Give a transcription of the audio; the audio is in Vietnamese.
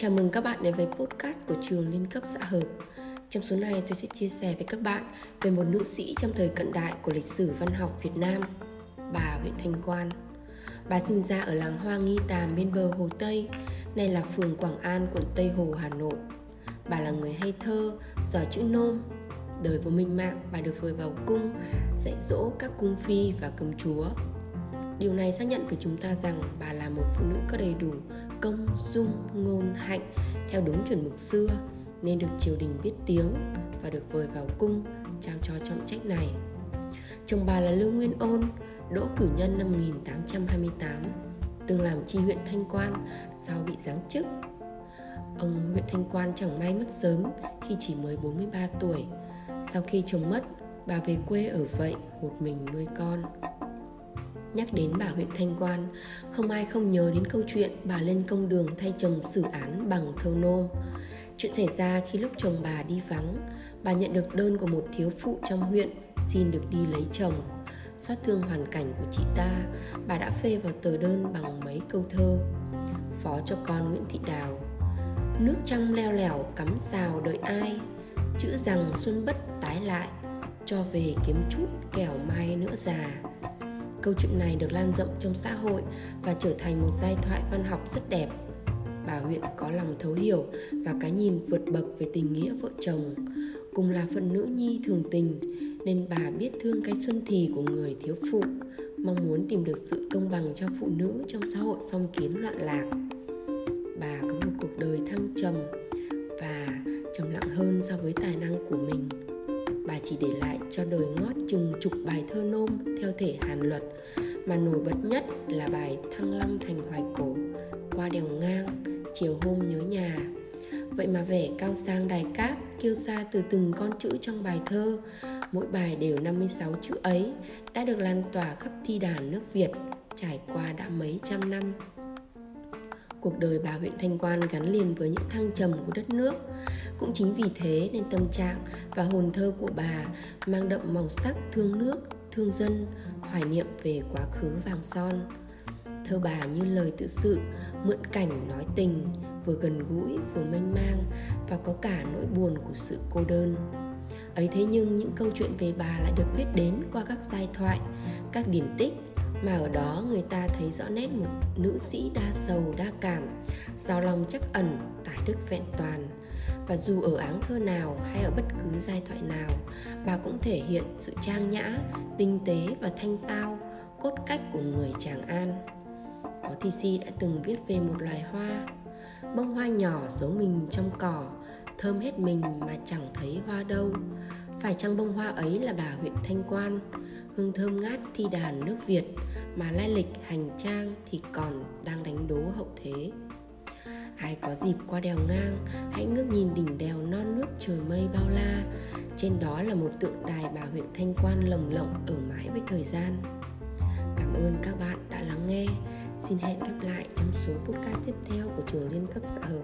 Chào mừng các bạn đến với podcast của trường liên cấp xã hợp. Trong số này tôi sẽ chia sẻ với các bạn về một nữ sĩ trong thời cận đại của lịch sử văn học Việt Nam, bà Nguyễn Thanh Quan. Bà sinh ra ở làng Hoa Nghi Tàm bên bờ Hồ Tây, nay là phường Quảng An, quận Tây Hồ, Hà Nội. Bà là người hay thơ, giỏi chữ nôm. Đời vô minh mạng, bà được vời vào cung, dạy dỗ các cung phi và công chúa. Điều này xác nhận với chúng ta rằng bà là một phụ nữ có đầy đủ công, dung, ngôn, hạnh theo đúng chuẩn mực xưa nên được triều đình biết tiếng và được vời vào cung trao cho trọng trách này. Chồng bà là Lưu Nguyên Ôn, đỗ cử nhân năm 1828, từng làm tri huyện Thanh Quan sau bị giáng chức. Ông huyện Thanh Quan chẳng may mất sớm khi chỉ mới 43 tuổi. Sau khi chồng mất, bà về quê ở vậy một mình nuôi con. Nhắc đến bà huyện Thanh Quan, không ai không nhớ đến câu chuyện bà lên công đường thay chồng xử án bằng thơ nôm. Chuyện xảy ra khi lúc chồng bà đi vắng, bà nhận được đơn của một thiếu phụ trong huyện xin được đi lấy chồng. Xót thương hoàn cảnh của chị ta, bà đã phê vào tờ đơn bằng mấy câu thơ. Phó cho con Nguyễn Thị Đào Nước trong leo lẻo cắm xào đợi ai Chữ rằng xuân bất tái lại Cho về kiếm chút kẻo mai nữa già Câu chuyện này được lan rộng trong xã hội và trở thành một giai thoại văn học rất đẹp. Bà huyện có lòng thấu hiểu và cái nhìn vượt bậc về tình nghĩa vợ chồng. Cùng là phận nữ nhi thường tình nên bà biết thương cái xuân thì của người thiếu phụ, mong muốn tìm được sự công bằng cho phụ nữ trong xã hội phong kiến loạn lạc. Bà có một cuộc đời thăng trầm và trầm lặng hơn so với tài năng của mình bà chỉ để lại cho đời ngót chừng chục bài thơ nôm theo thể hàn luật mà nổi bật nhất là bài Thăng Long thành hoài cổ, qua đèo ngang, chiều hôm nhớ nhà. Vậy mà vẻ cao sang đài cát kêu xa từ từng con chữ trong bài thơ, mỗi bài đều 56 chữ ấy đã được lan tỏa khắp thi đàn nước Việt trải qua đã mấy trăm năm. Cuộc đời bà huyện Thanh Quan gắn liền với những thăng trầm của đất nước. Cũng chính vì thế nên tâm trạng và hồn thơ của bà mang đậm màu sắc thương nước, thương dân, hoài niệm về quá khứ vàng son. Thơ bà như lời tự sự, mượn cảnh nói tình, vừa gần gũi vừa mênh mang và có cả nỗi buồn của sự cô đơn. Ấy thế nhưng những câu chuyện về bà lại được biết đến qua các giai thoại, các điển tích mà ở đó người ta thấy rõ nét một nữ sĩ đa sầu, đa cảm giàu lòng chắc ẩn, tài đức vẹn toàn. Và dù ở áng thơ nào hay ở bất cứ giai thoại nào, bà cũng thể hiện sự trang nhã, tinh tế và thanh tao, cốt cách của người tràng an. Có thi si đã từng viết về một loài hoa, bông hoa nhỏ giấu mình trong cỏ, thơm hết mình mà chẳng thấy hoa đâu phải chăng bông hoa ấy là bà huyện thanh quan hương thơm ngát thi đàn nước Việt mà lai lịch hành trang thì còn đang đánh đố hậu thế. Ai có dịp qua đèo ngang, hãy ngước nhìn đỉnh đèo non nước trời mây bao la. Trên đó là một tượng đài bà huyện Thanh Quan lồng lộng ở mãi với thời gian. Cảm ơn các bạn đã lắng nghe. Xin hẹn gặp lại trong số podcast tiếp theo của trường liên cấp xã hợp.